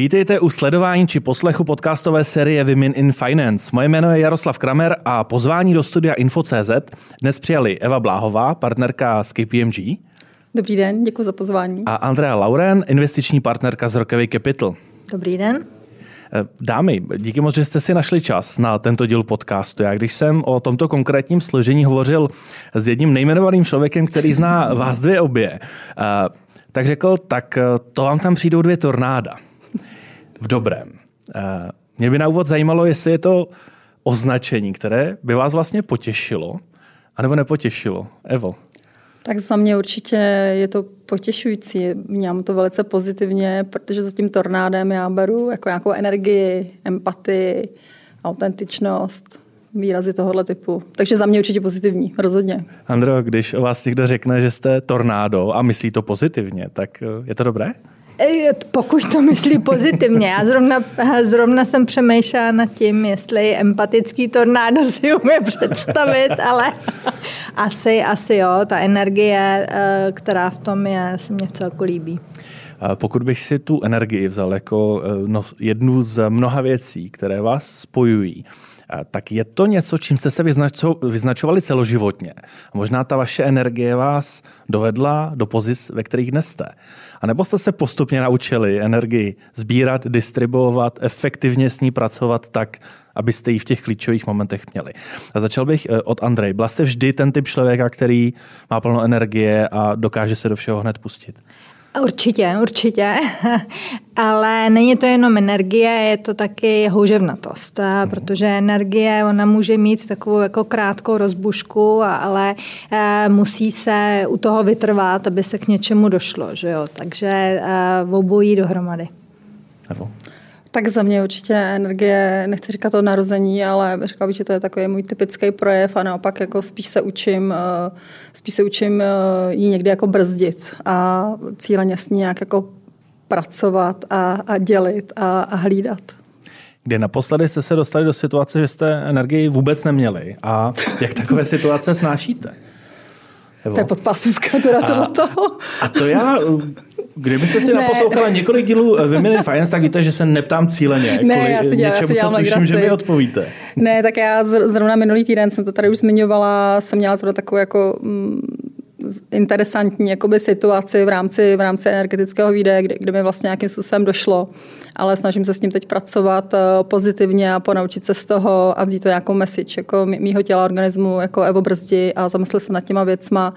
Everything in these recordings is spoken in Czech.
Vítejte u sledování či poslechu podcastové série Women in Finance. Moje jméno je Jaroslav Kramer a pozvání do studia Info.cz dnes přijali Eva Bláhová, partnerka z KPMG. Dobrý den, děkuji za pozvání. A Andrea Lauren, investiční partnerka z Rockaway Capital. Dobrý den. Eh, dámy, díky moc, že jste si našli čas na tento díl podcastu. Já když jsem o tomto konkrétním složení hovořil s jedním nejmenovaným člověkem, který zná vás dvě obě, eh, tak řekl, tak eh, to vám tam přijdou dvě tornáda v dobrém. Eh, mě by na úvod zajímalo, jestli je to označení, které by vás vlastně potěšilo, anebo nepotěšilo. Evo. Tak za mě určitě je to potěšující. Vnímám to velice pozitivně, protože za tím tornádem já beru jako nějakou energii, empatii, autentičnost, výrazy tohohle typu. Takže za mě určitě pozitivní, rozhodně. Andro, když o vás někdo řekne, že jste tornádo a myslí to pozitivně, tak eh, je to dobré? Pokud to myslí pozitivně. Já zrovna, zrovna jsem přemýšlela nad tím, jestli empatický tornádo si umím představit, ale asi, asi jo, ta energie, eh, která v tom je, se mně v celku líbí. Pokud bych si tu energii vzal jako eh, no, jednu z mnoha věcí, které vás spojují, tak je to něco, čím jste se vyznačovali celoživotně. Možná ta vaše energie vás dovedla do pozic, ve kterých dnes jste. A nebo jste se postupně naučili energii sbírat, distribuovat, efektivně s ní pracovat tak, abyste ji v těch klíčových momentech měli. A začal bych eh, od Andrej. Byla jste vždy ten typ člověka, který má plno energie a dokáže se do všeho hned pustit? Určitě, určitě. Ale není to jenom energie, je to taky houževnatost, mhm. protože energie, ona může mít takovou jako krátkou rozbušku, ale eh, musí se u toho vytrvat, aby se k něčemu došlo. Že jo? Takže eh, obojí dohromady. Nebo? Tak za mě určitě energie, nechci říkat to narození, ale říkala bych, že to je takový můj typický projev a naopak jako spíš se učím, eh, spíš se učím eh, ji někdy jako brzdit a cíleně s ní nějak jako pracovat a, a dělit a, a hlídat. Kdy naposledy jste se dostali do situace, že jste energii vůbec neměli a jak takové situace snášíte? Evo. To je podpásovka teda tohle toho. A to já, kdybyste si ne. naposlouchala několik dílů Women in Finance, tak víte, že se neptám cíleně. Ne, já si dělám, něčemu, já si co tuším, že mi odpovíte. Ne, tak já zrovna minulý týden jsem to tady už zmiňovala, jsem měla zrovna takovou jako mm, interesantní jakoby, situaci v rámci, v rámci energetického výdeje, kde, kde mi vlastně nějakým způsobem došlo. Ale snažím se s tím teď pracovat uh, pozitivně a ponaučit se z toho a vzít to nějakou message jako mýho těla, organismu, jako Evo Brzdi a zamyslet se nad těma věcma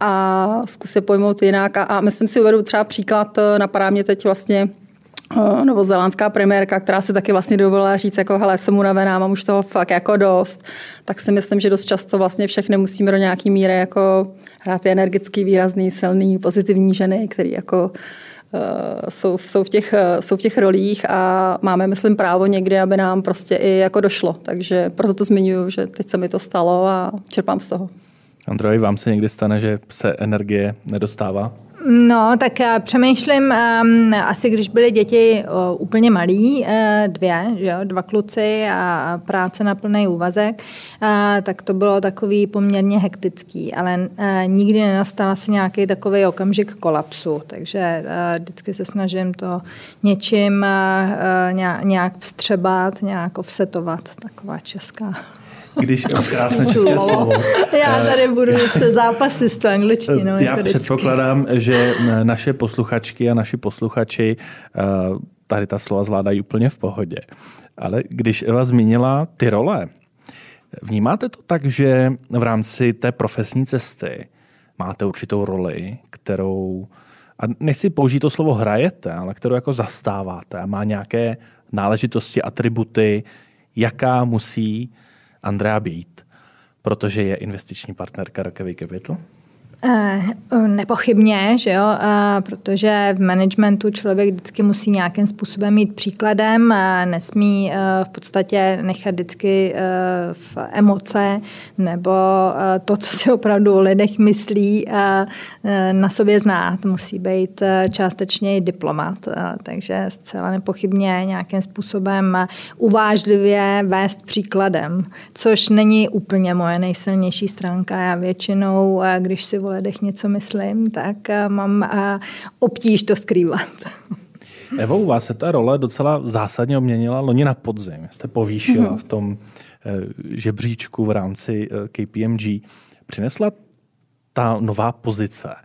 a zkusit pojmout jinak. A, a myslím si, uvedu třeba příklad, uh, napadá mě teď vlastně novozelandská premiérka, která si taky vlastně dovolila říct, jako hele, jsem unavená, mám už toho fakt jako dost, tak si myslím, že dost často vlastně všechny musíme do nějaký míry jako hrát ty energický, výrazný, silný, pozitivní ženy, které jako uh, jsou, jsou, v těch, uh, jsou v těch rolích a máme, myslím, právo někdy, aby nám prostě i jako došlo. Takže proto to zmiňuji, že teď se mi to stalo a čerpám z toho. Andrej, vám se někdy stane, že se energie nedostává? No, tak já přemýšlím, um, asi když byly děti uh, úplně malí, uh, dvě, že jo, dva kluci a práce na plný úvazek, uh, tak to bylo takový poměrně hektický, ale uh, nikdy nenastal asi nějaký takový okamžik kolapsu, takže vždycky se snažím to něčím nějak vstřebat, nějak offsetovat, taková česká když krásné české slovo. Já tady budu se zápasy s tou angličtinou. Já jako předpokládám, že naše posluchačky a naši posluchači eh, tady ta slova zvládají úplně v pohodě. Ale když Eva zmínila ty role, vnímáte to tak, že v rámci té profesní cesty máte určitou roli, kterou, a nechci použít to slovo hrajete, ale kterou jako zastáváte a má nějaké náležitosti, atributy, jaká musí Andrea být, protože je investiční partnerka Rockaway Capital? Eh, nepochybně, že jo, eh, protože v managementu člověk vždycky musí nějakým způsobem mít příkladem, nesmí eh, v podstatě nechat vždycky v emoce nebo to, co si opravdu o lidech myslí, na sobě znát. Musí být částečně i diplomat, takže zcela nepochybně nějakým způsobem uvážlivě vést příkladem, což není úplně moje nejsilnější stránka. Já většinou, když si o něco myslím, tak eh, mám eh, obtíž to skrývat. Evo, u vás se ta role docela zásadně obměnila loni na podzim. Jste povýšila mm-hmm. v tom eh, žebříčku v rámci KPMG. Přinesla ta nová pozice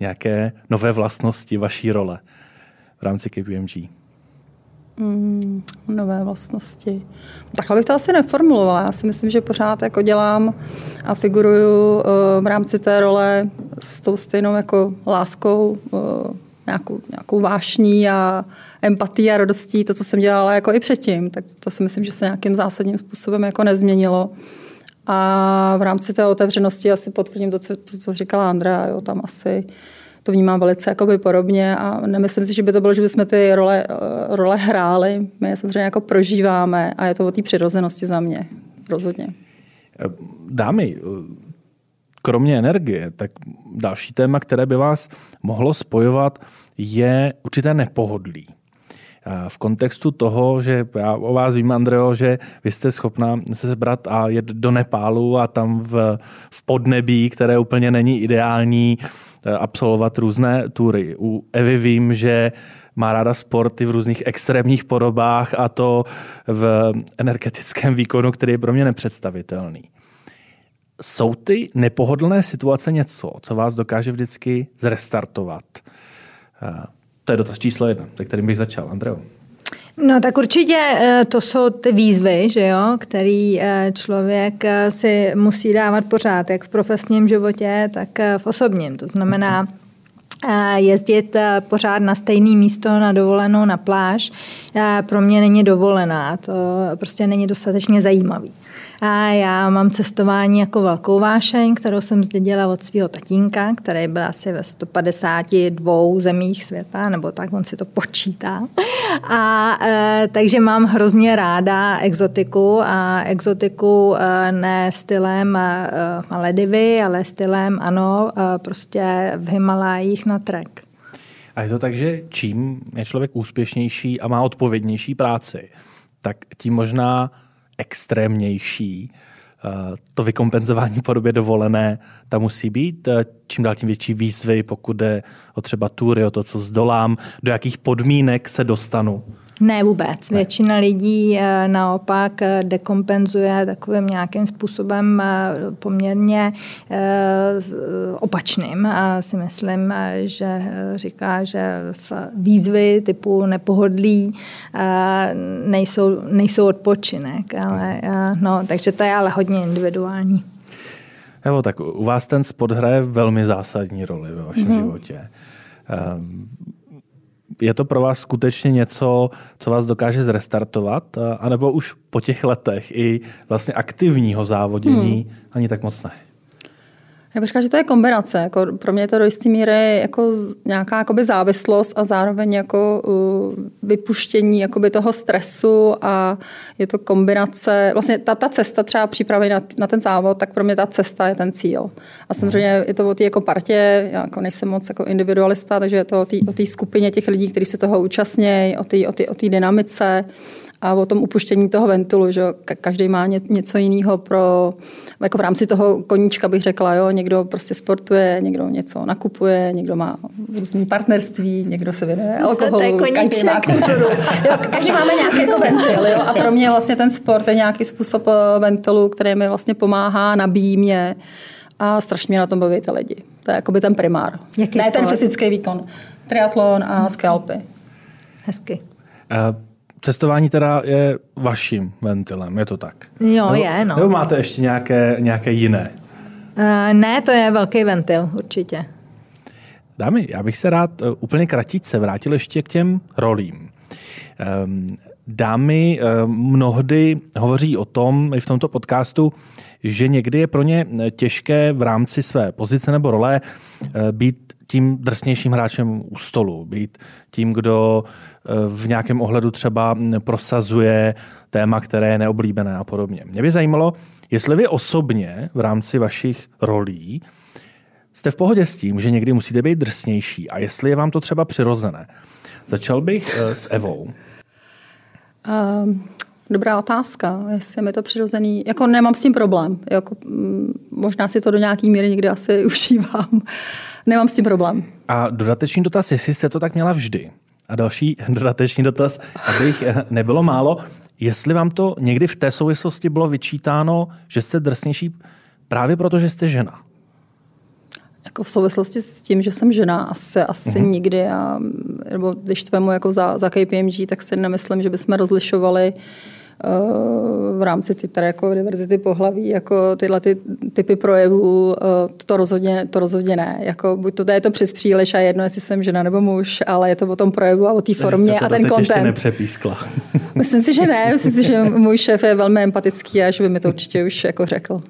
nějaké nové vlastnosti vaší role v rámci KPMG? Mm, nové vlastnosti. Takhle bych to asi neformulovala. Já si myslím, že pořád jako dělám a figuruju uh, v rámci té role s tou stejnou jako láskou, uh, nějakou, nějakou vášní a empatí a radostí, to, co jsem dělala jako i předtím. Tak to si myslím, že se nějakým zásadním způsobem jako nezměnilo. A v rámci té otevřenosti asi potvrdím to, co, to, co říkala Andrea. Jo, tam asi to vnímám velice jakoby podobně a nemyslím si, že by to bylo, že bychom ty role, eh, role hráli. My je samozřejmě jako prožíváme a je to o té přirozenosti za mě. Rozhodně. Dámy, kromě energie, tak další téma, které by vás mohlo spojovat, je určité nepohodlí. V kontextu toho, že já o vás vím, Andreo, že vy jste schopná se zebrat a jet do Nepálu a tam v, v podnebí, které úplně není ideální, Eh, absolvovat různé tury. U Evy vím, že má ráda sporty v různých extrémních podobách a to v energetickém výkonu, který je pro mě nepředstavitelný. Jsou ty nepohodlné situace něco, co vás dokáže vždycky zrestartovat? Eh, to je dotaz číslo jedna, se kterým bych začal. Andreo. No tak určitě eh, to jsou ty výzvy, že jo, který eh, člověk eh, si musí dávat pořád, jak v profesním životě, tak v osobním. To znamená, jezdit pořád na stejné místo na dovolenou na pláž pro mě není dovolená. To prostě není dostatečně zajímavý. A já mám cestování jako velkou vášeň, kterou jsem zdědila od svého tatínka, který byl asi ve 152 zemích světa, nebo tak on si to počítá. A e, takže mám hrozně ráda exotiku a exotiku e, ne stylem e, Maledivy, ale stylem, ano, e, prostě v Himalájích na trek. A je to tak, že čím je člověk úspěšnější a má odpovědnější práci, tak tím možná extrémnější eh, to vykompenzování podobě dovolené tam musí být. Eh, čím dál tím větší výzvy, pokud jde o třeba tury, o to, co zdolám, do jakých podmínek se dostanu. Ne vůbec. Ne. Většina lidí eh, naopak eh, dekompenzuje takovým nějakým způsobem eh, poměrně opačným. A si myslím, že říká, že v výzvy typu nepohodlí nejsou, nejsou odpočinek. Ale, no, takže to je ale hodně individuální. Jo, tak u vás ten sport hraje velmi zásadní roli ve vašem mm-hmm. životě. Je to pro vás skutečně něco, co vás dokáže zrestartovat, anebo už po těch letech i vlastně aktivního závodění hmm. ani tak moc ne? Já bych říkala, že to je kombinace. Jako pro mě je to do jisté míry jako nějaká jakoby závislost a zároveň jako vypuštění jakoby toho stresu a je to kombinace. Vlastně ta, ta cesta třeba přípravy na, na ten závod, tak pro mě ta cesta je ten cíl. A samozřejmě je to o té jako partě, já jako nejsem moc jako individualista, takže je to o té skupině těch lidí, kteří se toho účastnějí, o té o o dynamice a o tom upuštění toho ventilu, že každý má něco jiného pro, jako v rámci toho koníčka bych řekla, jo, někdo prostě sportuje, někdo něco nakupuje, někdo má různý partnerství, někdo se věnuje alkoholu, každý má kulturu. Jo, každý máme nějaký jako ventil, jo, a pro mě vlastně ten sport je nějaký způsob eh, ventilu, který mi vlastně pomáhá, nabíjí mě a strašně mě na tom baví ty lidi. To je jakoby ten primár. Jaký ne sport? ten fyzický výkon. Triatlon a skalpy. Hezky. Uh, cestování teda je vaším ventilem, je to tak? Jo, nebo, je, no. Nebo máte ještě nějaké, nějaké jiné? Uh, ne, to je velký ventil, určitě. Dámy, já bych se rád uh, úplně kratice vrátil ještě k těm rolím. Um, dámy um, mnohdy hovoří o tom, i v tomto podcastu, že někdy je pro ně těžké v rámci své pozice nebo role uh, být tím drsnějším hráčem u stolu, být tím, kdo v nějakém ohledu třeba prosazuje téma, které je neoblíbené a podobně. Mě by zajímalo, jestli vy osobně v rámci vašich rolí jste v pohodě s tím, že někdy musíte být drsnější a jestli je vám to třeba přirozené. Začal bych uh, s Evou. Um, dobrá otázka, jestli je mi to přirozený. Jako nemám s tím problém. Jako, mm, možná si to do nějaký míry někdy asi užívám. Nemám s tím problém. A dodatečný dotaz, jestli jste to tak měla vždy. A další dodatečný dotaz, abych eh, nebylo málo, jestli vám to někdy v té souvislosti bylo vyčítáno, že jste drsnější právě proto, že jste žena. Jako v souvislosti s tím, že jsem žena, asi, asi uh-huh. nikdy. A, nebo když to jako za, za KPMG, tak si nemyslím, že bychom rozlišovali uh, v rámci ty tady jako diverzity pohlaví, jako tyhle ty typy projevů, eh, to rozhodně, to rozhodně ne. Jako, buď to je to přes příliš a jedno, jestli jsem žena nebo muž, ale je to o tom projevu a o té formě a ten content. nepřepískla. Myslím si, že ne. Myslím si, že můj šéf je velmi empatický a že by mi to určitě už jako řekl.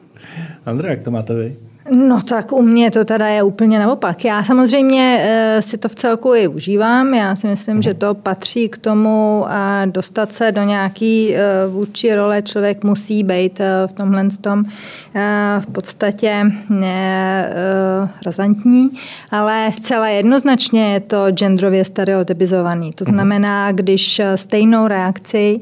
Andrej, jak to máte vy? No tak u mě to teda je úplně naopak. Já samozřejmě e, si to v celku i užívám. Já si myslím, že to patří k tomu a dostat se do nějaký e, vůči role člověk musí být e, v tomhle tom v podstatě ne, razantní, ale zcela jednoznačně je to genderově stereotypizovaný. To mhm. znamená, když stejnou reakci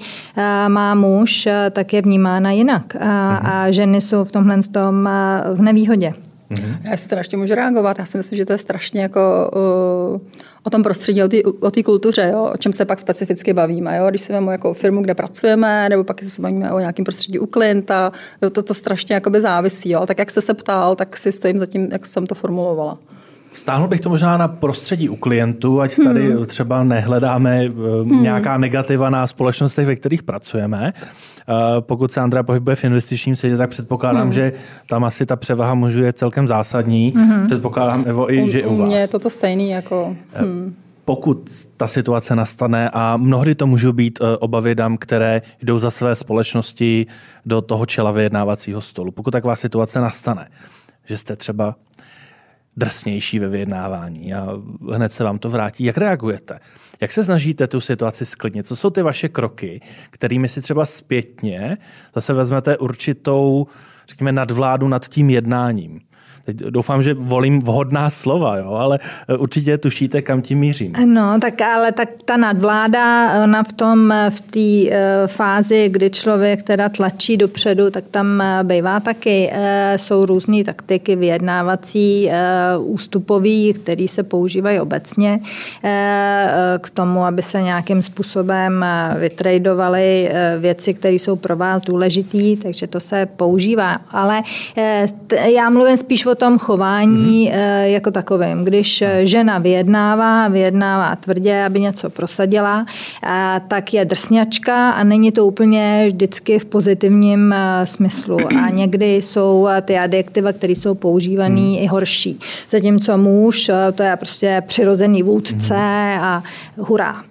má muž, tak je vnímána jinak. A, mhm. a ženy jsou v tomhle tom v nevýhodě. Mm-hmm. Já si teda ještě můžu reagovat. Já si myslím, že to je strašně jako uh, o tom prostředí, o té kultuře, jo, o čem se pak specificky bavíme. Jo. Když se vezmu jako firmu, kde pracujeme, nebo pak se bavíme o nějakém prostředí u klienta, jo, to, to strašně závisí. Jo. Tak jak jste se ptal, tak si stojím za tím, jak jsem to formulovala. Stáhnu bych to možná na prostředí u klientů, ať tady hmm. třeba nehledáme hmm. nějaká negativa na společnostech, ve kterých pracujeme. Eh, pokud se Andrea pohybuje v investičním světě, tak předpokládám, hmm. že tam asi ta převaha mužů je celkem zásadní. Hmm. Předpokládám, Evo, i že u, u vás. Mně je toto stejný. Jako, eh, hmm. Pokud ta situace nastane a mnohdy to můžou být obavy dam, které jdou za své společnosti do toho čela vyjednávacího stolu. Pokud taková situace nastane, že jste třeba drsnější ve vyjednávání a hned se vám to vrátí. Jak reagujete? Jak se snažíte tu situaci sklidnit? Co jsou ty vaše kroky, kterými si třeba zpětně zase vezmete určitou, řekněme, nadvládu nad tím jednáním? Teď doufám, že volím vhodná slova, jo, ale eh, určitě tušíte, kam tím mířím. No, tak ale tak ta nadvláda, ona v tom, v té eh, fázi, kdy člověk teda tlačí dopředu, tak tam eh, bývá taky. Jsou různé taktiky vyjednávací, ústupový, které se používají obecně k tomu, aby se nějakým způsobem vytradovaly věci, které jsou pro vás důležité, takže to se používá. Ale já mluvím spíš o o tom chování mm-hmm. jako takovém. Když eh, žena vyjednává, vyjednává tvrdě, aby něco prosadila, eh, tak je drsňačka a není to úplně vždycky v pozitivním smyslu. A někdy jsou ty adjektiva, které jsou používané mm. i horší. Zatímco muž, to je prostě přirozený vůdce mm. a hurá.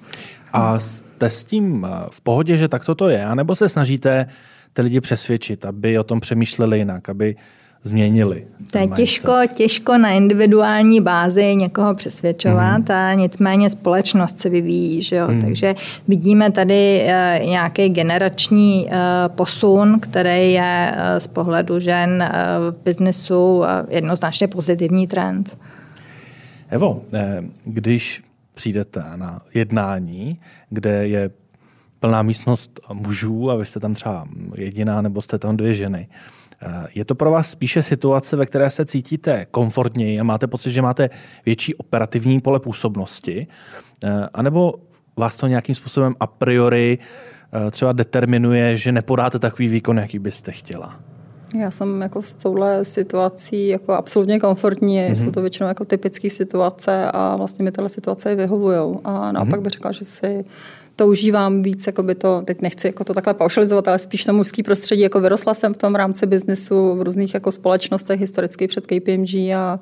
A jste s tím v pohodě, že takto to je? A nebo se snažíte ty lidi přesvědčit, aby o tom přemýšleli jinak, aby změnili. To je těžko, těžko na individuální bázi někoho přesvědčovat mm. a nicméně společnost se vyvíjí. Že jo? Mm. Takže vidíme tady eh, nějaký generační eh, posun, který je eh, z pohledu žen v biznesu jednoznačně pozitivní trend. Evo, když přijdete na jednání, kde je plná místnost mužů a vy jste tam třeba jediná nebo jste tam dvě ženy, Eh, je to pro vás spíše situace, ve které se cítíte komfortněji a máte pocit, že máte větší operativní pole působnosti, eh, anebo vás to nějakým způsobem a priori eh, třeba determinuje, že nepodáte takový výkon, jaký byste chtěla? Já jsem jako s touhle situací jako absolutně komfortní. Mm-hmm. Jsou to většinou jako typické situace a vlastně mi tyhle situace vyhovují. A naopak mm-hmm. bych řekla, že si to užívám víc, jako by to, teď nechci jako to takhle paušalizovat, ale spíš to mužský prostředí, jako vyrostla jsem v tom rámci biznesu v různých jako společnostech historicky před KPMG a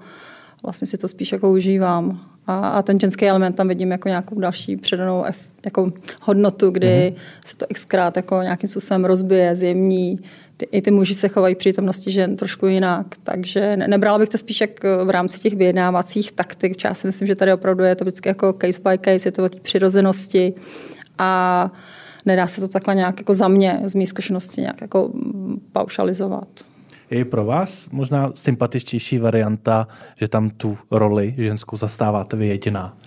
vlastně si to spíš jako užívám. A, a ten ženský element tam vidím jako nějakou další předanou jako hodnotu, kdy mm-hmm. se to xkrát jako nějakým způsobem rozbije, zjemní. Ty, I ty muži se chovají přítomnosti žen trošku jinak, takže ne, nebrala bych to spíš jak v rámci těch vyjednávacích taktik. Já si myslím, že tady opravdu je to vždycky jako case by case, je to o té přirozenosti a nedá se to takhle nějak jako za mě, z mé zkušenosti, nějak jako paušalizovat. Je pro vás možná sympatičtější varianta, že tam tu roli ženskou zastáváte vy jediná?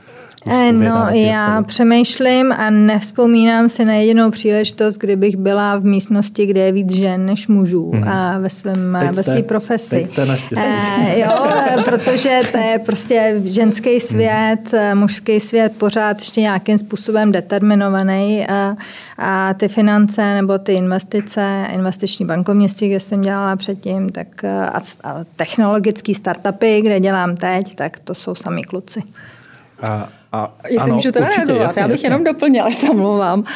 Eh, no, já přemýšlím a nevzpomínám si na jedinou příležitost, kdybych byla v místnosti, kde je víc žen než mužů mm. a ve, svém, ve své profesi. Teď jste e, jo, protože to je prostě ženský svět, mm. mužský svět pořád ještě nějakým způsobem determinovaný a, a ty finance nebo ty investice, investiční bankovnictví, kde jsem dělala předtím, tak a, a technologické startupy, kde dělám teď, tak to jsou sami kluci. A a, Jestli ano, můžu teda reagovat, jasně, já bych jasně. jenom doplnila, se omlouvám. Uh,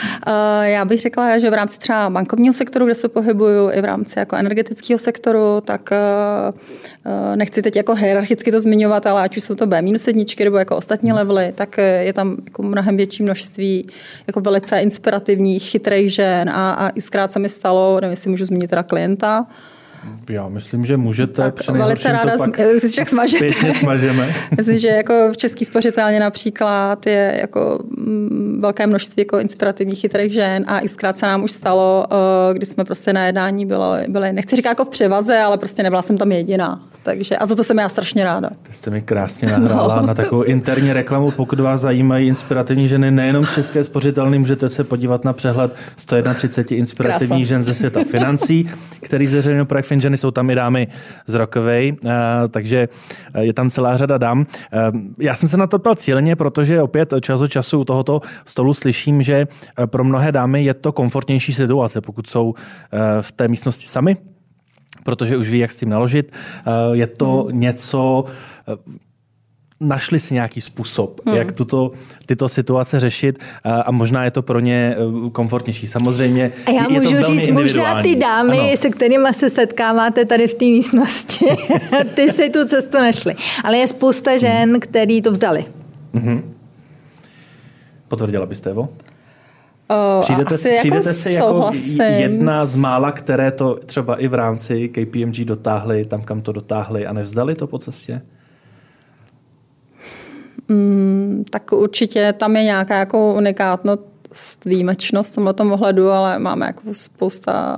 já bych řekla, že v rámci třeba bankovního sektoru, kde se pohybuju, i v rámci jako energetického sektoru, tak uh, nechci teď jako hierarchicky to zmiňovat, ale ať už jsou to B minus jedničky nebo jako ostatní hmm. levely, tak je tam jako mnohem větší množství jako velice inspirativních, chytrých žen a, a i zkrát se mi stalo, nevím, jestli můžu zmínit teda klienta, já myslím, že můžete. Tak velice ráda, si však smažete. smažeme. myslím, že jako v Český spořitelně například je jako mm, velké množství jako inspirativních chytrých žen a i zkrát se nám už stalo, eh, kdy jsme prostě na jednání bylo, byli, nechci říkat jako v převaze, ale prostě nebyla jsem tam jediná. Takže, a za to jsem já strašně ráda. To jste mi krásně nahrála no. na takovou interní reklamu. Pokud vás zajímají inspirativní ženy nejenom v České spořitelny, můžete se podívat na přehled 131 inspirativních žen ze světa financí, který zveřejnil projekt ženy, jsou tam i dámy z Rokovej, eh, takže eh, je tam celá řada dám. Eh, já jsem se na to ptal cíleně, protože opět čas od času u tohoto stolu slyším, že pro mnohé dámy je to komfortnější situace, pokud jsou v té místnosti sami, protože už ví, jak s tím naložit. Je to hmm. něco, našli si nějaký způsob, hmm. jak tuto, tyto situace řešit a možná je to pro ně eh, komfortnější. Samozřejmě a já je můžu říct, možná ty dámy, ano. se kterými se setkáváte tady v té místnosti, ty si tu cestu našli. Ale je spousta žen, hmm. který to vzdali. Hmm. Potvrdila byste, Evo? Uh, přijdete asi jako přijdete si jako jedna z mála, které to třeba i v rámci KPMG dotáhly, tam kam to dotáhly a nevzdali to po cestě? Mm, tak určitě tam je nějaká jako unikátnost, výjimečnost v tomto ohledu, ale máme jako spousta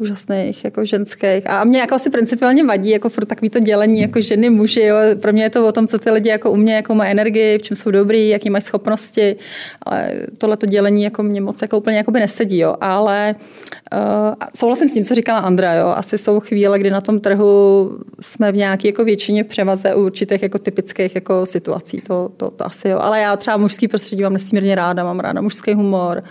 úžasných jako ženských. A mě jako asi principiálně vadí jako furt takový to dělení jako ženy, muži. Jo. Pro mě je to o tom, co ty lidi jako u mě, jako mají energii, v čem jsou dobrý, jaký mají schopnosti. Ale tohle to dělení jako mě moc jako úplně jako by nesedí. Jo. Ale uh, souhlasím s tím, co říkala Andra. Jo. Asi jsou chvíle, kdy na tom trhu jsme v nějaké jako většině převaze u určitých jako typických jako situací. To, to, to asi jo. Ale já třeba mužský prostředí mám nesmírně ráda, mám ráda mužský humor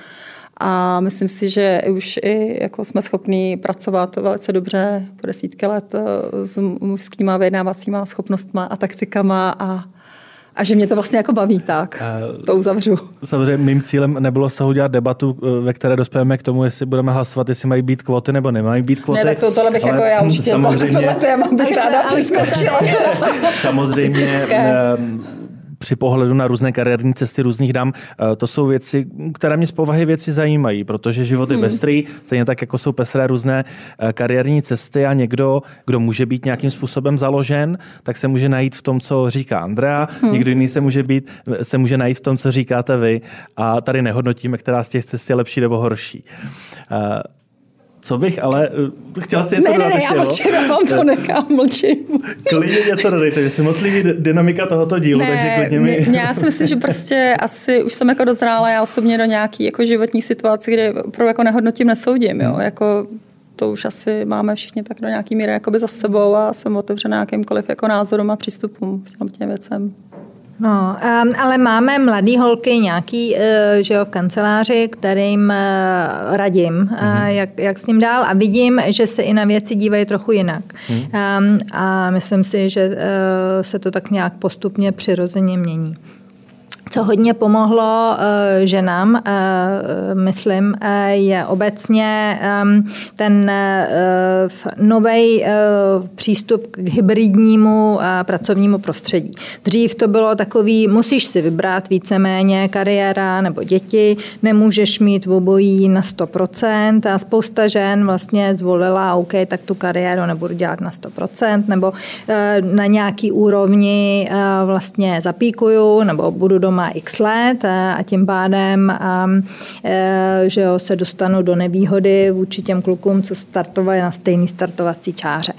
a myslím si, že už i jako jsme schopni pracovat velice dobře po desítky let eh, s mužskýma vyjednávacíma schopnostma a taktikama a a že mě to vlastně jako baví, tak uh, to uzavřu. Samozřejmě mým cílem nebylo z toho udělat debatu, eh, ve které dospějeme k tomu, jestli budeme hlasovat, jestli mají být kvóty nebo nemají být kvóty. Ne, tak to, tohle bych jako já určitě, samozřejmě, tohle téma bych ráda přeskočila. samozřejmě při pohledu na různé kariérní cesty různých dám, eh, to jsou věci, které mě z povahy věci zajímají, protože život je hmm. pestrý, stejně tak jako jsou pestré různé eh, kariérní cesty a někdo, kdo může být nějakým způsobem založen, tak se může najít v tom, co říká Andrea, hmm. někdo jiný se může, být, se může najít v tom, co říkáte vy a tady nehodnotíme, která z těch cest je lepší nebo horší. Eh, co bych, ale uh, chtěla jsi něco ne, dodat ne, ne, já mlčím, já vám to nechám, mlčím. Klidně něco dodejte, mě se moc líbí dynamika tohoto dílu, ne, takže klidně mi... Mě, já si myslím, že prostě asi už jsem jako dozrála já osobně do nějaký jako životní situace, kde pro jako nehodnotím, nesoudím, jo, hmm. jako to už asi máme všichni tak do nějaký míry jakoby za sebou a jsem otevřená nějakýmkoliv jako názorům a přístupům k těm věcem. No, um, ale máme mladý holky nějaký, uh, že jo, v kanceláři, kterým uh, radím, mm-hmm. uh, jak, jak s ním dál a vidím, že se i na věci dívají trochu jinak. Mm. Um, a myslím si, že uh, se to tak nějak postupně přirozeně mění. Co hodně pomohlo uh, ženám, uh, myslím, uh, je obecně um, ten nový přístup k hybridnímu pracovnímu prostředí. Dřív to bylo takový, musíš si vybrat víceméně kariéra nebo děti, nemůžeš mít v obojí na 100% a spousta žen vlastně zvolila, OK, tak tu kariéru nebudu dělat na 100%, nebo na nějaký úrovni vlastně zapíkuju, nebo budu doma má x let a tím pádem že jo, se dostanu do nevýhody vůči těm klukům, co startovali na stejný startovací čáře.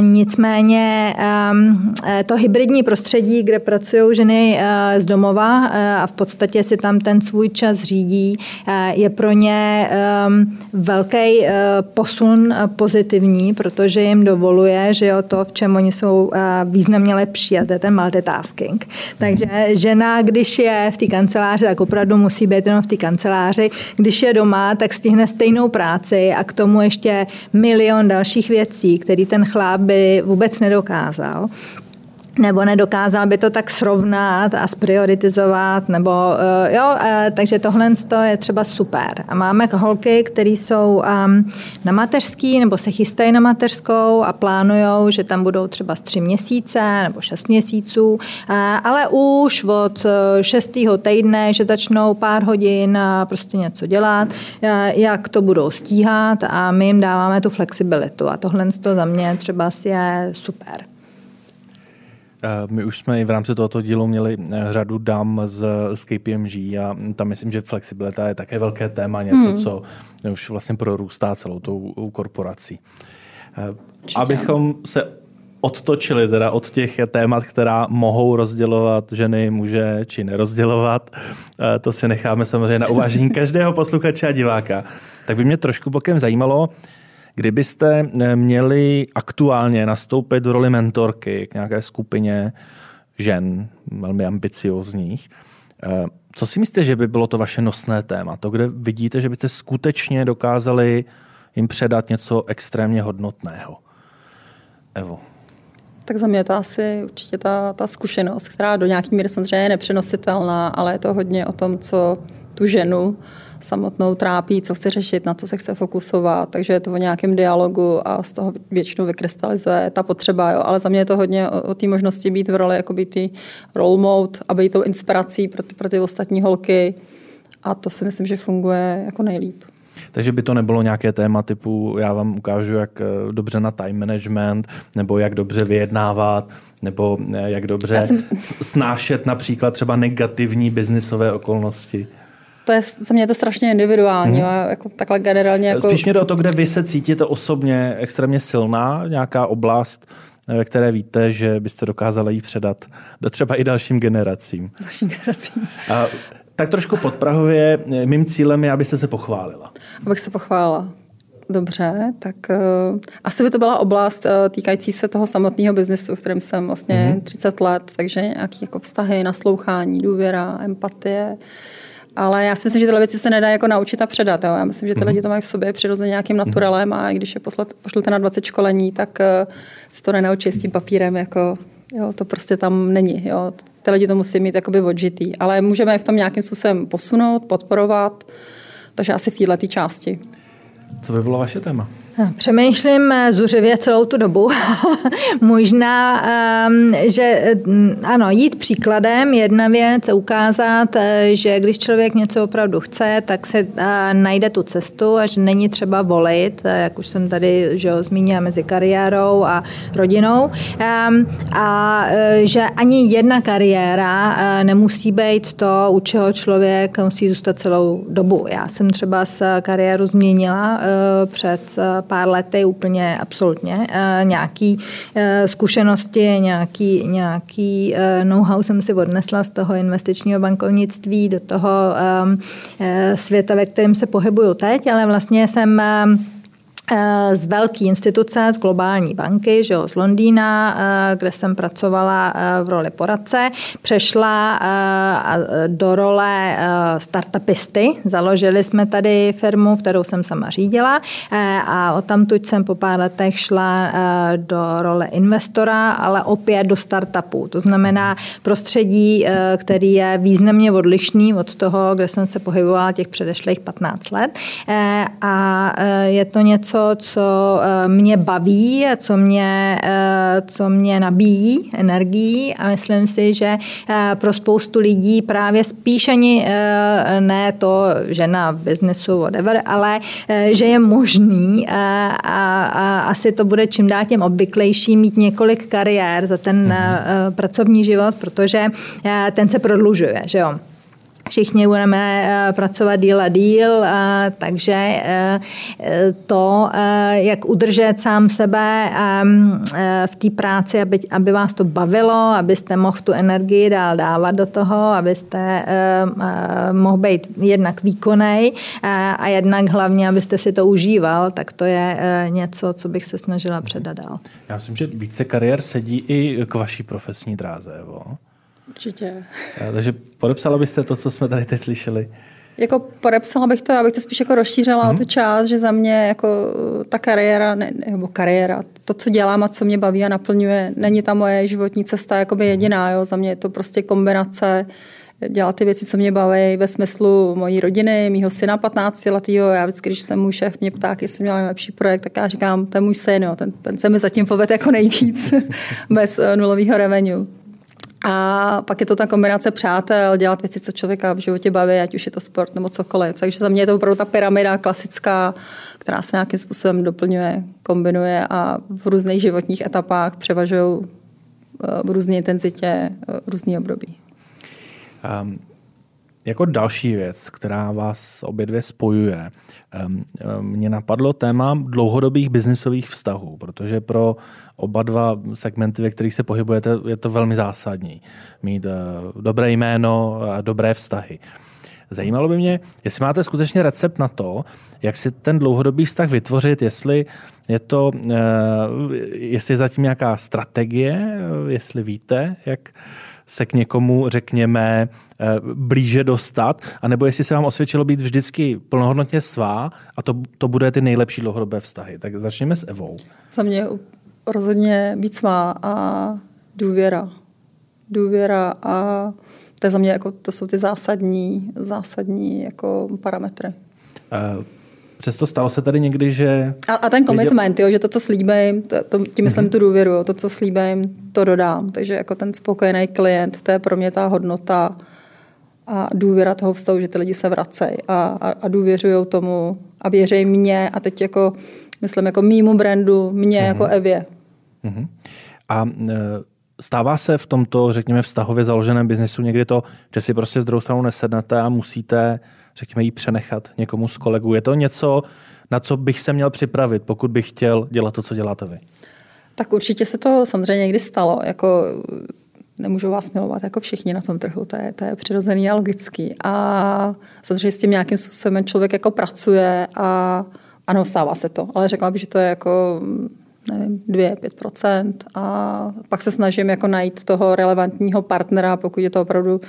Nicméně to hybridní prostředí, kde pracují ženy z domova a v podstatě si tam ten svůj čas řídí, je pro ně velký posun pozitivní, protože jim dovoluje, že jo, to, v čem oni jsou významně lepší, a to je ten multitasking. Takže žena, když je v té kanceláři, tak opravdu musí být jenom v té kanceláři. Když je doma, tak stihne stejnou práci a k tomu ještě milion dalších věcí, který ten chlap by vůbec nedokázal nebo nedokázal by to tak srovnat a sprioritizovat, nebo uh, jo, uh, takže tohle je třeba super. A máme holky, které jsou um, na mateřský nebo se chystají na mateřskou a plánují, že tam budou třeba z tři měsíce nebo šest měsíců, uh, ale už od šestého týdne, že začnou pár hodin prostě něco dělat, jak to budou stíhat a my jim dáváme tu flexibilitu a tohle za mě třeba je super. Eh, my už jsme i v rámci tohoto dílu měli eh, řadu dam z, z KPMG a tam myslím, že flexibilita je také velké téma, něco, hmm. co už vlastně prorůstá celou tou korporací. Eh, Určitě. Abychom se odtočili teda od těch témat, která mohou rozdělovat ženy, muže či nerozdělovat. To si necháme samozřejmě na uvážení každého posluchače a diváka. Tak by mě trošku bokem zajímalo, Kdybyste eh, měli aktuálně nastoupit v roli mentorky k nějaké skupině žen, velmi ambiciozních, eh, co si myslíte, že by bylo to vaše nosné téma? To, kde vidíte, že byste skutečně dokázali jim předat něco extrémně hodnotného? Evo. Tak za mě to asi určitě ta, ta zkušenost, která do nějaký míry samozřejmě je nepřenositelná, ale je to hodně o tom, co tu ženu samotnou trápí, co chce řešit, na co se chce fokusovat, takže je to o nějakém dialogu a z toho většinou vykrystalizuje ta potřeba, jo. ale za mě je to hodně o, o té možnosti být v roli jako být ty role mode a být tou inspirací pro ty, pro ty ostatní holky a to si myslím, že funguje jako nejlíp. Takže by to nebylo nějaké téma typu, já vám ukážu, jak eh, dobře na time management, nebo jak dobře vyjednávat, nebo eh, jak dobře jsem... snášet například třeba negativní biznisové okolnosti to je, za mě je to strašně individuální. Hmm. jako takhle generálně. Jako... Spíš mě do toho, kde vy se cítíte osobně extrémně silná, nějaká oblast, ve které víte, že byste dokázala jí předat do třeba i dalším generacím. Dalším generacím. A, tak trošku podprahově, mým cílem je, abyste se pochválila. Abych se pochválila. Dobře, tak uh, asi by to byla oblast uh, týkající se toho samotného biznesu, v kterém jsem vlastně mm-hmm. 30 let, takže nějaké jako vztahy, naslouchání, důvěra, empatie, ale já si myslím, že tyhle věci se nedá jako naučit a předat. Jo. Já myslím, že ty mm-hmm. lidi to mají v sobě přirozeně nějakým mhm. naturelem a když je poslat, pošlete na 20 školení, tak uh, se to nenaučí s tím papírem. Jako, jo, to prostě tam není. Jo. Ty lidi to musí mít jakoby odžitý. Ale můžeme je v tom nějakým způsobem posunout, podporovat. Takže asi v této části. Co by bylo vaše téma? Přemýšlím eh, zuřivě celou tu dobu. Možná, ehm, že mm, ano, jít příkladem, jedna věc, ukázat, eh, že když člověk něco opravdu chce, tak se eh, najde tu cestu a že není třeba volit, jak už jsem tady že ho, zmínila, mezi kariérou a rodinou. Ehm, a že ani jedna kariéra nemusí být to, u čeho člověk musí zůstat celou dobu. Já jsem třeba s kariéru změnila před pár lety úplně absolutně. Eh, nějaký eh, zkušenosti, nějaký, nějaký eh, know-how jsem si odnesla z toho investičního bankovnictví do toho světa, ve kterém se pohybuju teď, ale vlastně jsem Eh, z velké instituce, z globální banky, že jo, z Londýna, eh, kde jsem pracovala eh, v roli poradce, přešla do role startupisty. Založili jsme tady firmu, kterou jsem sama řídila a o tamtuť jsem po pár letech šla do role investora, ale opět do startupu. To znamená prostředí, který je významně odlišný od toho, kde jsem se pohybovala těch předešlých 15 let. A je to něco, něco, co mě baví, co mě, co mě nabíjí energií a myslím si, že pro spoustu lidí právě spíš ani ne to žena v biznesu, whatever, ale že je možný a, a, a asi to bude čím dál tím obvyklejší mít několik kariér za ten mm-hmm. pracovní život, protože ten se prodlužuje, že jo všichni budeme eh, pracovat díl a díl, eh, takže eh, to, jak udržet sám sebe ehm, v té práci, aby, aby vás to bavilo, abyste mohl tu energii dál dávat do toho, abyste mohl být jednak výkonej a jednak hlavně, abyste si to užíval, tak to je něco, co bych se snažila předat dál. Já myslím, že více kariér sedí i k vaší profesní dráze. Jo? Určitě. Takže podepsala byste to, co jsme tady teď slyšeli? Jako podepsala bych to, abych to spíš jako rozšířila mm-hmm. o tu mhm. část, že za mě jako ta kariéra, ne, nebo kariéra, to, co dělám a co mě baví a naplňuje, není ta moje životní cesta jakoby jediná. Jo. Za mě je to prostě kombinace dělat ty věci, co mě baví ve smyslu mojí rodiny, mýho syna 15 letého. Já vždycky, když jsem můj šéf mě ptá, jestli měla nejlepší projekt, tak já říkám, ten můj syn, jo, ten, ten se mi zatím povede jako nejvíc bez uh, nulového revenue. A pak je to ta kombinace přátel, dělat věci, co člověka v životě baví, ať už je to sport nebo cokoliv. Takže za mě je to opravdu ta pyramida klasická, která se nějakým způsobem doplňuje, kombinuje a v různých životních etapách převažují eh, v různé intenzitě eh, různý období. Um, jako další věc, která vás obě dvě spojuje, mě napadlo téma dlouhodobých biznisových vztahů, protože pro oba dva segmenty, ve kterých se pohybujete, je to velmi zásadní. Mít eh, dobré jméno a dobré vztahy. Zajímalo by mě, jestli máte skutečně recept na to, jak si ten dlouhodobý vztah vytvořit, jestli je to, eh, jestli je zatím nějaká strategie, jestli víte, jak se k někomu, řekněme, eh, blíže dostat, anebo jestli se vám osvědčilo být vždycky plnohodnotně svá a to, to bude ty nejlepší dlouhodobé vztahy. Tak začněme s Evou. Za mě rozhodně být svá a důvěra. Důvěra a to je za mě jako, to jsou ty zásadní, zásadní jako parametry. Uh, Přesto stalo se tady někdy, že... A, a ten commitment, jo, že to, co slíbím, to, to, tím myslím mm-hmm. tu důvěru, jo, to, co slíbím, to dodám. Takže jako ten spokojený klient, to je pro mě ta hodnota a důvěra toho vztahu, že ty lidi se vracejí a, a, a důvěřují tomu a věří mě a teď jako, myslím jako mýmu brandu, mě mm-hmm. jako Evě. Mm-hmm. A e, stává se v tomto, řekněme, vztahově založeném biznesu někdy to, že si prostě z druhou stranu nesednete a musíte řekněme, ji přenechat někomu z kolegů. Je to něco, na co bych se měl připravit, pokud bych chtěl dělat to, co děláte vy? Tak určitě se to samozřejmě někdy stalo. Jako nemůžu vás milovat jako všichni na tom trhu, to je, to je přirozený a logický. A samozřejmě s tím nějakým způsobem člověk jako pracuje a ano, stává se to, ale řekla bych, že to je jako nevím, 2-5% a pak se snažím jako najít toho relevantního partnera, pokud je to opravdu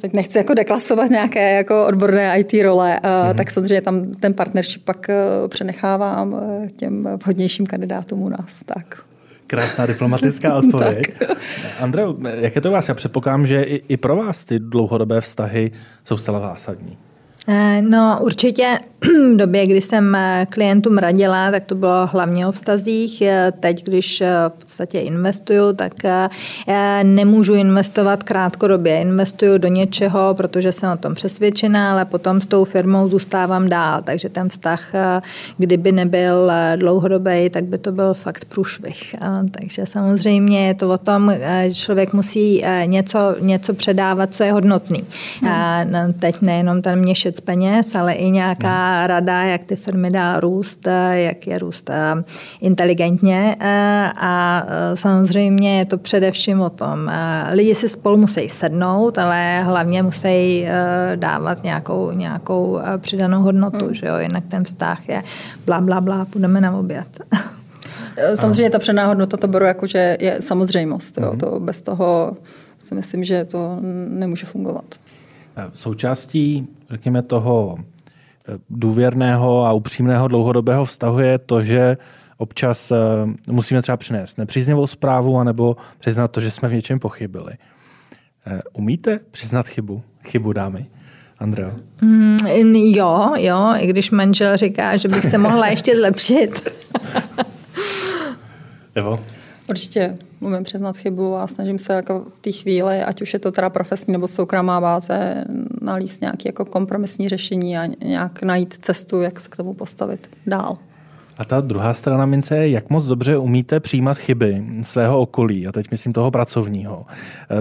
teď nechci jako deklasovat nějaké jako odborné IT role, mm-hmm. tak samozřejmě tam ten partnership pak eh, přenechávám těm vhodnějším kandidátům u nás. Tak. Krásná diplomatická odpověď. Andreu, jak je to u vás? Já předpokládám, že i, i pro vás ty dlouhodobé vztahy jsou zcela zásadní. Eh, no určitě v době, kdy jsem eh, klientům radila, tak to bylo hlavně o vztazích. Eh, teď, když v podstatě investuju, tak nemůžu investovat krátkodobě. Investuju do něčeho, protože jsem o tom přesvědčená, ale potom s tou firmou zůstávám dál. Takže ten vztah, kdyby nebyl dlouhodobý, tak by to byl fakt průšvih. Takže samozřejmě je to o tom, že člověk musí něco, něco předávat, co je hodnotný. Hmm. Teď nejenom ten měšet víc peněz, ale i nějaká rada, jak ty firmy dá růst, jak je růst eh, inteligentně. Eh, a eh, samozřejmě je to především o tom. Lidi si spolu musí sednout, ale hlavně musí dávat nějakou, nějakou přidanou hodnotu, hmm. že jo? jinak ten vztah je bla, bla, bla, půjdeme na oběd. Samozřejmě ta předná hodnota to beru jako, že je samozřejmost. Jo? Hmm. To bez toho si myslím, že to nemůže fungovat. Součástí, řekněme, toho důvěrného a upřímného dlouhodobého vztahu je to, že občas eh, musíme třeba přinést nepříznivou zprávu anebo přiznat to, že jsme v něčem pochybili. Eh, umíte přiznat chybu? Chybu dámy? Andreo? Mm, jo, jo, i když manžel říká, že bych se mohla ještě zlepšit. Evo? Určitě umím přiznat chybu a snažím se jako v té chvíli, ať už je to teda profesní nebo soukromá báze, nalíst nějaké jako kompromisní řešení a nějak najít cestu, jak se k tomu postavit dál. A ta druhá strana mince je, jak moc dobře umíte přijímat chyby svého okolí, a teď myslím toho pracovního.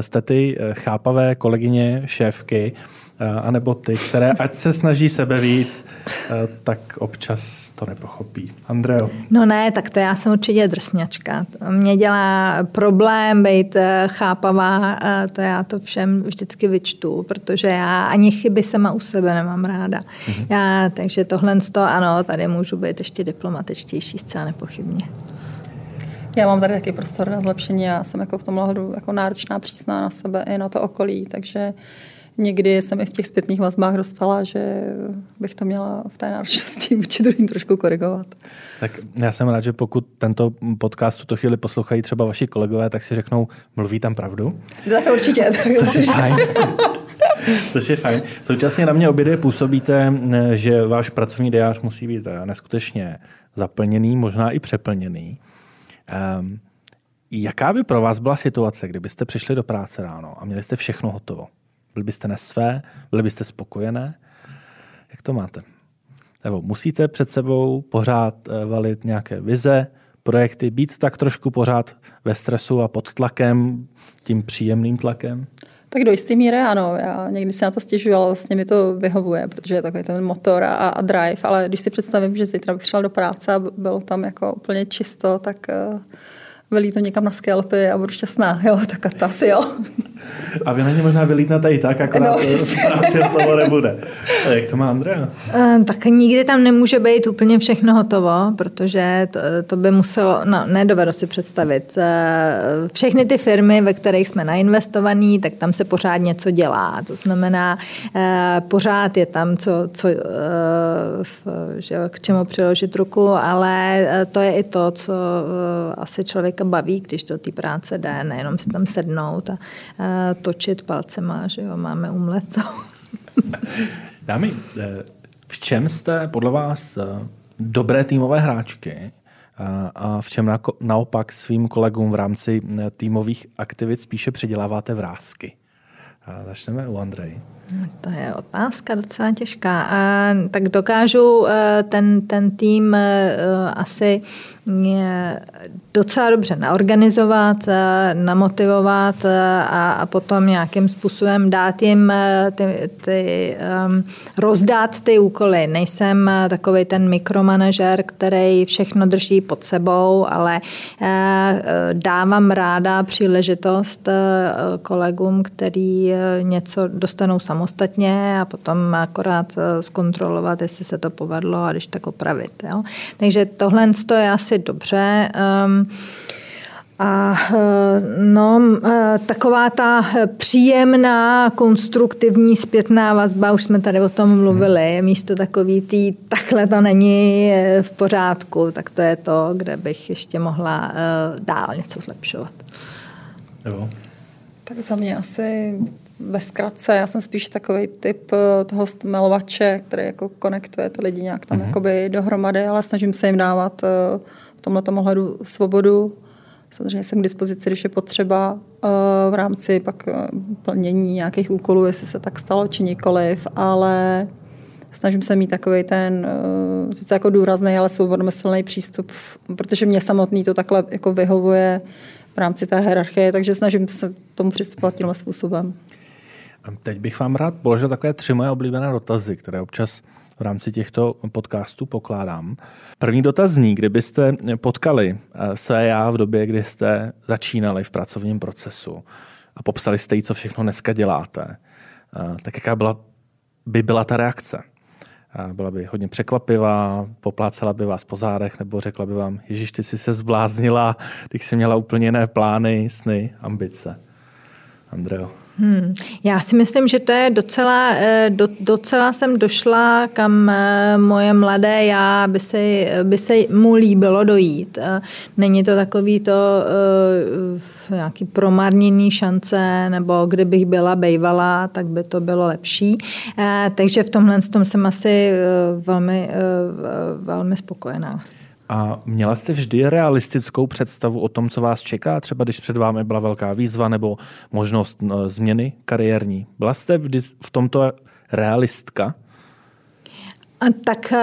Jste ty chápavé kolegyně, šéfky, Eh, anebo ty, které ať se snaží sebe víc, eh, tak občas to nepochopí. Andreo? No ne, tak to já jsem určitě drsňačka. Mě dělá problém být eh, chápavá, to já to všem vždycky vyčtu, protože já ani chyby sama u sebe nemám ráda. Mhm. Já, takže tohle to ano, tady můžu být ještě diplomatičtější, zcela nepochybně. Já mám tady taky prostor na zlepšení a jsem jako v tom ohledu jako náročná, přísná na sebe i na to okolí, takže někdy jsem i v těch zpětných vazbách dostala, že bych to měla v té náročnosti vůči druhým trošku korigovat. Tak já jsem rád, že pokud tento podcast tuto chvíli poslouchají třeba vaši kolegové, tak si řeknou, mluví tam pravdu. Za to určitě. To je fajn. Což je fajn. Současně na mě obě působíte, že váš pracovní diář musí být neskutečně zaplněný, možná i přeplněný. Um, jaká by pro vás byla situace, kdybyste přišli do práce ráno a měli jste všechno hotovo? Byli byste nesvé? Byli byste spokojené? Jak to máte? Nebo musíte před sebou pořád eh, valit nějaké vize, projekty, být tak trošku pořád ve stresu a pod tlakem, tím příjemným tlakem? Tak do jisté míry ano. Já někdy si na to stěžuji, ale vlastně mi to vyhovuje, protože je takový ten motor a, a drive. Ale když si představím, že zítra bych šel do práce a bylo tam jako úplně čisto, tak uh, velí to někam na skelpy a budu šťastná. Jo, tak to asi jo. A vy na ně možná vylítnete i tak, akorát no, v práci nebude. A jak to má Andrea? Eh, tak nikdy tam nemůže být úplně všechno hotovo, protože to, to by muselo, no nedovedu si představit. Eh, všechny ty firmy, ve kterých jsme nainvestovaní, tak tam se pořád něco dělá. To znamená, eh, pořád je tam co, co že, k čemu přiložit ruku, ale to je i to, co asi člověka baví, když do té práce jde, nejenom si tam sednout a točit palcema, že jo, máme umlet. Dámy, eh, v čem jste podle vás eh, dobré týmové hráčky eh, a v čem naopak svým kolegům v rámci týmových aktivit spíše přiděláváte vrázky? Začneme u Andrej. To je otázka docela těžká. A, tak dokážu ten, ten tým asi docela dobře naorganizovat, eh, namotivovat eh, a, a potom nějakým způsobem dát jim eh, ty, ty um, rozdát ty úkoly. Nejsem takový ten mikromanažer, který všechno drží pod sebou, ale dávám ráda příležitost kolegům, který něco dostanou samostatně a potom akorát zkontrolovat, jestli se to povedlo a když tak opravit. Jo? Takže tohle je asi dobře. Um, a no, taková ta příjemná, konstruktivní zpětná vazba, už jsme tady o tom mluvili, místo takový tý, takhle to není v pořádku, tak to je to, kde bych ještě mohla dál něco zlepšovat. Jo. Tak za mě asi ve zkratce, já jsem spíš takový typ toho stmelovače, který jako konektuje ty lidi nějak tam mm-hmm. dohromady, ale snažím se jim dávat tomhle ohledu svobodu. Samozřejmě jsem k dispozici, když je potřeba eh, v rámci pak eh, plnění nějakých úkolů, jestli se tak stalo či nikoliv, ale snažím se mít takový ten eh, sice jako důrazný, ale svobodomyslný přístup, protože mě samotný to takhle jako vyhovuje v rámci té hierarchie, takže snažím se tomu přistupovat tímhle způsobem. Teď bych vám rád položil takové tři moje oblíbené dotazy, které občas v rámci těchto podcastů pokládám. První dotaz zní, kdybyste potkali eh, své já v době, kdy jste začínali v pracovním procesu a popsali jste jí, co všechno dneska děláte, eh, tak jaká byla, by byla ta reakce? Eh, byla by hodně překvapivá, poplácela by vás po zádech, nebo řekla by vám, Ježíš, ty jsi se zbláznila, když jsi měla úplně jiné plány, sny, ambice. Andreo. Hmm. Já si myslím, že to je docela, eh, do, docela jsem došla, kam eh, moje mladé já by se, by se mu líbilo dojít. Není to takový to nějaký promarnění šance, nebo kdybych byla bejvala, tak by to bylo lepší. Takže v tomhle tom jsem asi velmi, velmi spokojená. A měla jste vždy realistickou představu o tom, co vás čeká? Třeba když před vámi byla velká výzva nebo možnost no, změny kariérní. Byla jste vždy v tomto realistka? Tak uh,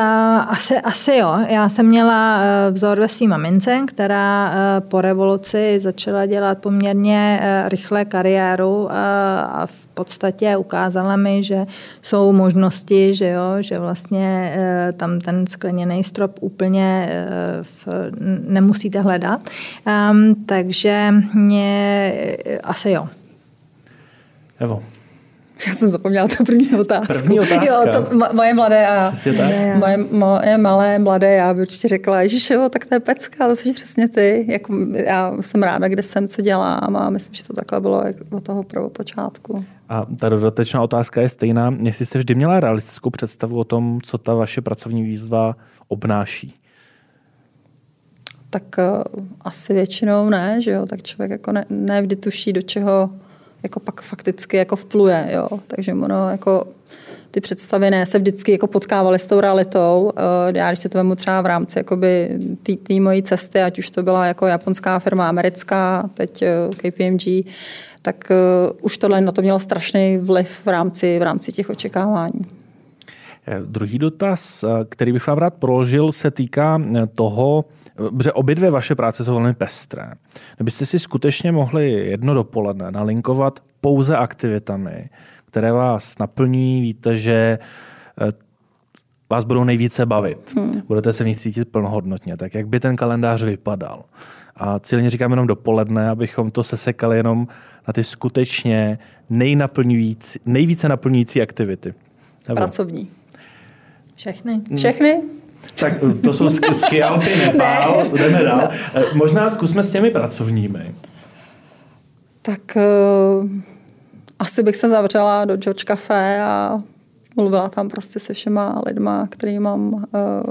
asi, asi jo. Já jsem měla uh, vzor ve svým mamince, která uh, po revoluci začala dělat poměrně rychle kariéru a v podstatě ukázala mi, že jsou možnosti, že jo, že vlastně tam ten skleněný strop úplně v, nemusíte hledat. Um, takže mě asi jo. Evo. Já jsem zapomněla tu první otázku. První otázka. Jo, co, moje mladé a moje, moje malé mladé já by určitě řekla, že jo, tak to je pecka, to jsi přesně ty. Jako, já jsem ráda, kde jsem, co dělám a myslím, že to takhle bylo od toho prvopočátku. A ta dodatečná otázka je stejná. Jestli jste vždy měla realistickou představu o tom, co ta vaše pracovní výzva obnáší? Tak uh, asi většinou ne, že jo, tak člověk jako ne, ne vždy tuší, do čeho jako pak fakticky jako vpluje, jo. Takže ono jako ty představy ne se vždycky jako potkávaly s tou realitou. Eh, já když se to vemu třeba v rámci té mojí cesty, ať už to byla jako japonská firma americká, teď eh, KPMG, tak uh, už tohle na to mělo strašný vliv v rámci, v rámci těch očekávání. Druhý dotaz, který bych vám rád proložil, se týká toho, že obě dvě vaše práce jsou velmi pestré. Kdybyste si skutečně mohli jedno dopoledne nalinkovat pouze aktivitami, které vás naplní, víte, že eh, vás budou nejvíce bavit. Hmm. Budete se v nich cítit plnohodnotně. Tak jak by ten kalendář vypadal? A cíleně říkám jenom dopoledne, abychom to sesekali jenom na ty skutečně nejnaplňující, nejvíce naplňující aktivity. Nebo? Pracovní. Všechny. Všechny? Tak to jsou ski Alpy, Nepál, ne. jdeme dál. No. Možná zkusme s těmi pracovními. Tak uh, asi bych se zavřela do George Cafe a mluvila tam prostě se všema lidma, který mám uh,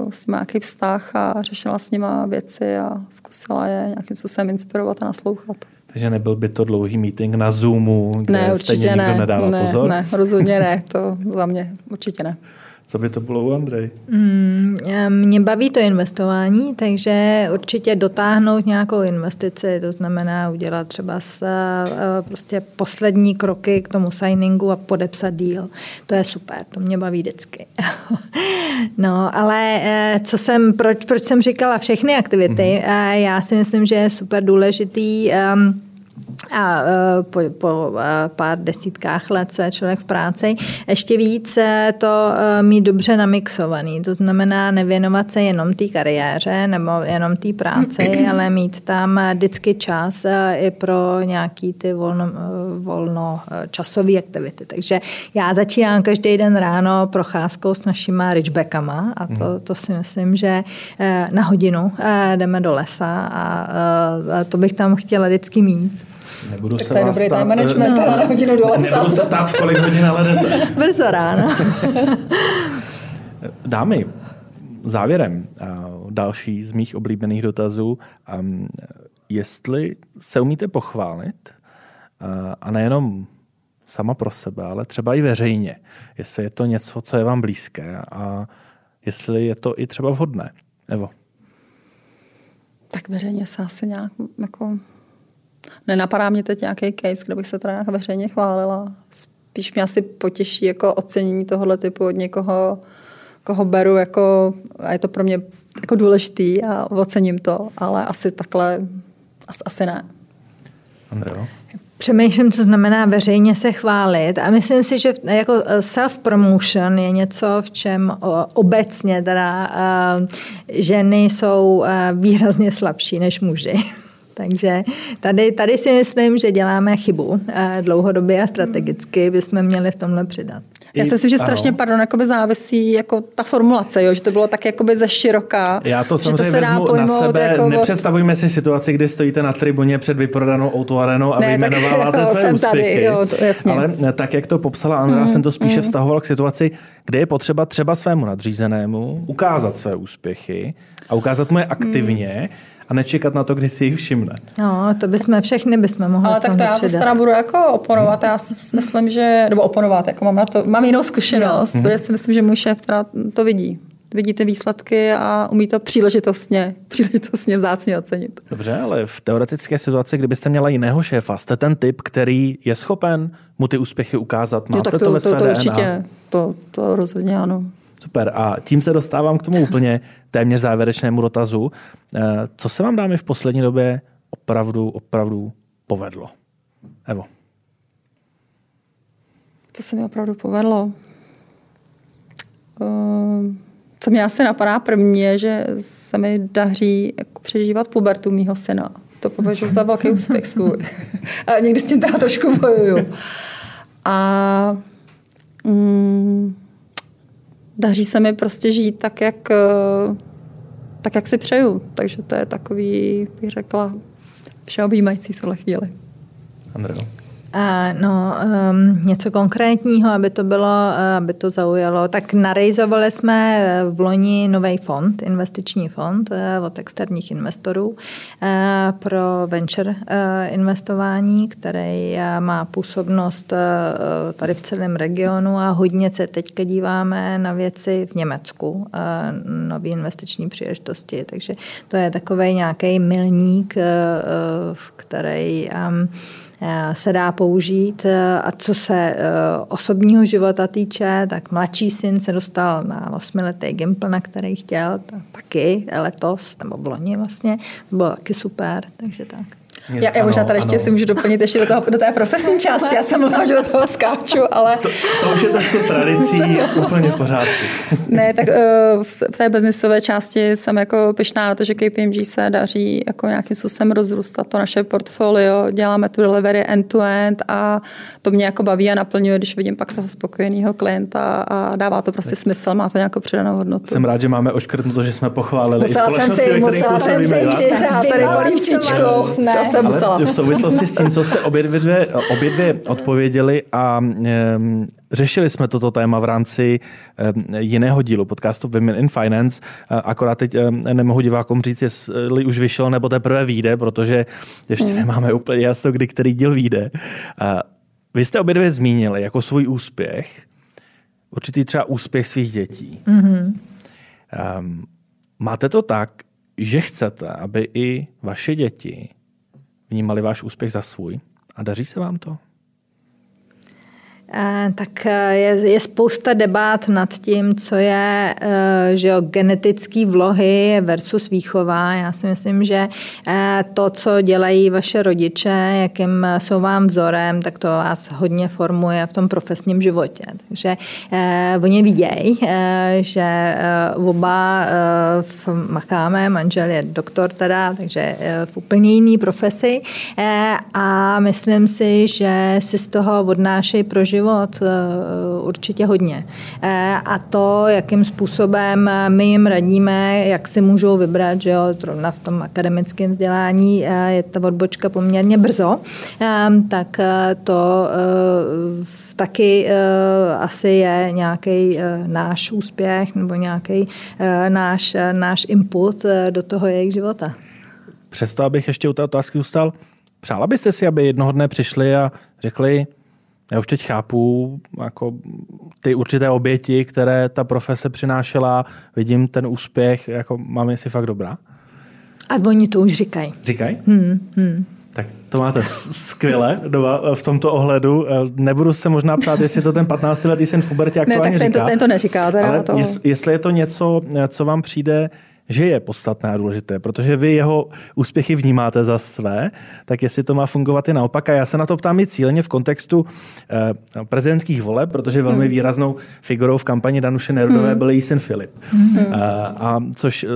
s nějaký vztah a řešila s nima věci a zkusila je nějakým způsobem inspirovat a naslouchat. Takže nebyl by to dlouhý meeting na Zoomu, kde ne, stejně ne, nikdo nedává ne, pozor? Ne, rozhodně ne, to za mě určitě ne. Co by to bylo u Andrej? Mm, mě baví to investování, takže určitě dotáhnout nějakou investici, to znamená udělat třeba s, eh, prostě poslední kroky k tomu signingu a podepsat deal. To je super, to mě baví vždycky. no, ale eh, co jsem, proč, proč jsem říkala všechny aktivity? Mm-hmm. Já si myslím, že je super důležitý um, a e, po, po e, pár desítkách let, co je člověk v práci, ještě víc to e, mít dobře namixovaný. To znamená nevěnovat se jenom té kariéře nebo jenom té práci, ale mít tam vždycky čas i pro nějaký ty volno, volno časové aktivity. Takže já začínám každý den ráno procházkou s našima ridgebackama a to, mhm. to si myslím, že na hodinu jdeme do lesa a to bych tam chtěla vždycky mít. Nebudu tak se to je dobrý time management, no. na hodinu do lesa. Nebudu se ptát, v kolik hodin ale jdete. Brzo ráno. Dámy, závěrem, další z mých oblíbených dotazů, jestli se umíte pochválit, a nejenom sama pro sebe, ale třeba i veřejně, jestli je to něco, co je vám blízké a jestli je to i třeba vhodné. Evo. Tak veřejně se asi nějak jako Nenapadá mě teď nějaký case, kde bych se teda nějak veřejně chválila. Spíš mě asi potěší jako ocenění tohohle typu od někoho, koho beru jako, a je to pro mě jako důležitý a ocením to, ale asi takhle, asi, asi ne. Andreo? Přemýšlím, co znamená veřejně se chválit a myslím si, že jako self-promotion je něco, v čem obecně teda ženy jsou výrazně slabší než muži. Takže tady, tady si myslím, že děláme chybu. Dlouhodobě a strategicky bychom měli v tomhle přidat. Já si myslím, že strašně, ano. pardon, jakoby závisí jako ta formulace, jo, že to bylo tak jakoby ze široká. Já to samozřejmě to se vezmu dá na sebe. Jako Nepředstavujme si situaci, kdy stojíte na tribuně před vyprodanou autoarenou a ne, vyjmenováváte své úspěchy. Tady, jo, to, jasně. Ale tak, jak to popsala Andrea, mm, jsem to spíše mm. vztahoval k situaci, kde je potřeba třeba svému nadřízenému ukázat své úspěchy a ukázat mu je aktivně, mm a nečekat na to, kdy si jich všimne. No, to bychom všechny bychom mohli Ale tak to já se teda budu jako oponovat. Já si myslím, že, nebo oponovat, jako mám na to, mám jinou zkušenost, no. protože si myslím, že můj šéf teda to vidí. Vidí ty výsledky a umí to příležitostně, příležitostně vzácně ocenit. Dobře, ale v teoretické situaci, kdybyste měla jiného šéfa, jste ten typ, který je schopen mu ty úspěchy ukázat? Máte jo, tak to, to, ve své to, to určitě, to, to rozhodně ano. Super. A tím se dostávám k tomu úplně téměř závěrečnému dotazu. Eh, co se vám dámy v poslední době opravdu, opravdu povedlo? Evo. Co se mi opravdu povedlo? Eh, co mě asi napadá první je, že se mi daří jako přežívat pubertu mýho syna. To považuji za velký úspěch svůj. A někdy s tím teda trošku bojuju. A mm, daří se mi prostě žít tak, jak, eh, tak, jak si přeju. Takže to je takový, bych řekla, všeobjímající tohle chvíli. Andreo. No, um, něco konkrétního, aby to bylo, eh, aby to zaujalo. Tak narejzovali jsme eh, v loni nový fond, investiční fond eh, od externích investorů pro venture investování, který má působnost tady v celém regionu a hodně se teďka díváme na věci v Německu, nový investiční příležitosti. Takže to je takový nějaký milník, který Eh, se dá použít. Eh, a co se eh, osobního života týče, tak mladší syn se dostal na osmiletý Gimpl, na který chtěl, taky letos, nebo v loni vlastně, bylo taky super, takže tak. Já, já možná tady ještě si můžu doplnit ještě do, toho, do té profesní části. Já jsem mluvila, že do toho skáču, ale... To, to už je trošku tradicí úplně v pořádku. ne, tak uh, v té biznisové části jsem jako pyšná na to, že KPMG se daří jako nějakým způsobem rozrůstat to naše portfolio. Děláme tu delivery end-to-end a to mě jako baví a naplňuje, když vidím pak toho spokojeného klienta a dává to prostě smysl, má to nějakou přidanou hodnotu. Jsem rád, že máme oškrtnuto, že jsme pochválili musela i společnosti, jsem si, musela jsem si tady polívčičku. Jsem musela. v souvislosti s tím, co jste obě dvě, obě dvě odpověděli a um, řešili jsme toto téma v rámci um, jiného dílu podcastu Women in Finance, uh, akorát teď um, nemohu divákům říct, jestli už vyšel nebo teprve vyjde, protože ještě mm. nemáme úplně jasno, kdy který díl vyjde. Uh, vy jste obě dvě zmínili jako svůj úspěch, určitý třeba úspěch svých dětí. Mm-hmm. Um, máte to tak, že chcete, aby i vaše děti vnímali váš úspěch za svůj a daří se vám to? Eh, tak eh, je, je spousta debat nad tím, co je eh, že jo, genetický vlohy versus výchova. Já si myslím, že to, co dělají vaše rodiče, jakým jsou vám vzorem, tak to vás hodně formuje v tom profesním životě. Takže oni vidějí, že oba makáme, manžel je doktor teda, takže v úplně jiný profesi a myslím si, že si z toho odnášejí pro život život eh, určitě hodně. Eh, a to, jakým způsobem my jim radíme, jak si můžou vybrat, že jo, zrovna v tom akademickém vzdělání eh, je ta odbočka poměrně brzo, tak to taky asi je nějaký náš úspěch nebo nějaký náš, náš input do toho jejich života. Přesto, abych ještě u té otázky zůstal, přála byste si, aby jednoho dne přišli a řekli, já už teď chápu jako ty určité oběti, které ta profese přinášela, vidím ten úspěch, jako mám si fakt dobrá. A oni to už říkají. Říkají? Hmm, hmm. Tak to máte skvěle doma v tomto ohledu. Nebudu se možná ptát, jestli to ten 15-letý syn v pubertě aktuálně ne, tak ten říká. To, ten to neříká. Teda ale toho. jestli je to něco, co vám přijde že je podstatné a důležité, protože vy jeho úspěchy vnímáte za své, tak jestli to má fungovat i naopak. A já se na to ptám i cíleně v kontextu eh, prezidentských voleb, protože velmi hmm. výraznou figurou v kampani Danuše Nerudové hmm. byl její syn Filip. Hmm. A, eh, a což eh,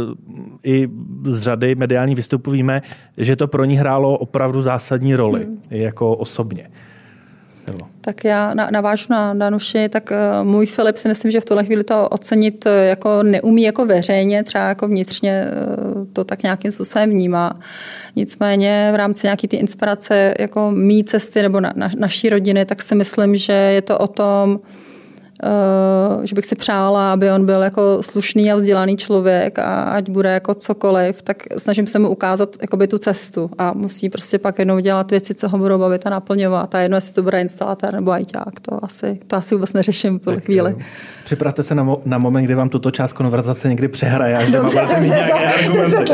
i z řady mediálních vystupů víme, že to pro ní hrálo opravdu zásadní roli, hmm. jako osobně. Tak já navážu na Danuši, tak uh, můj Filip si myslím, že v tuhle chvíli to ocenit uh, jako neumí jako veřejně, třeba jako vnitřně uh, to tak nějakým způsobem vnímá. Nicméně v rámci nějaké ty inspirace jako mý cesty nebo na, na, naší rodiny, tak si myslím, že je to o tom, Eh, že bych si přála, aby on byl jako slušný a vzdělaný člověk a ať bude jako cokoliv, tak snažím se mu ukázat jakoby tu cestu a musí prostě pak jednou dělat věci, co ho budou bavit a naplňovat. A jedno, jestli to bude instalatér nebo ajťák, to asi, to asi vůbec neřeším v tuhle chvíli. Připravte se na, mo- na moment, kdy vám tuto část konverzace někdy přehraje, až dobře, budete mít nějaké argumenty.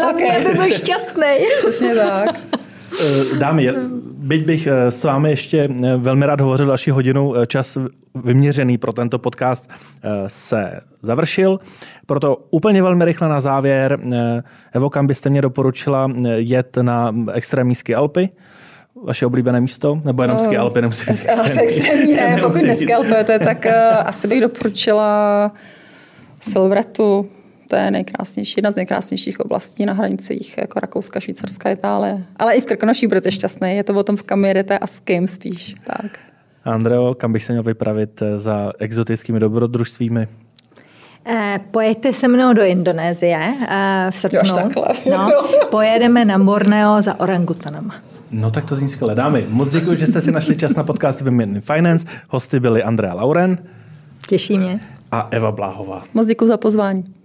Hlavně, aby byl šťastný. Přesně tak. Eh, dámy, byť bych eh, s vámi ještě eh, velmi rád hovořil další hodinu, čas vyměřený pro tento podcast se završil. Proto úplně velmi rychle na závěr, Evo, kam byste mě doporučila jet na extrémní Alpy? Vaše oblíbené místo? Nebo jenom ski Alpy? Nemusí být extrémní. extrémní ne, pokud je tak asi bych doporučila Silvretu, to je nejkrásnější, jedna z nejkrásnějších oblastí na hranicích jako Rakouska, Švýcarska, Itálie. Ale i v Krkonoší budete šťastný. Je to o tom, s kam jedete a s kým spíš. Tak. Andreo, kam bych se měl vypravit eh, za exotickými dobrodružstvími? Eh, pojďte se mnou do Indonésie eh, v srpnu. No, pojedeme na Borneo za orangutanama. No tak to zní skvěle. Dámy, moc děkuji, že jste si našli čas na podcast Women in Finance. Hosty byli Andrea Lauren. Těší mě. A Eva Bláhová. Moc děkuji za pozvání.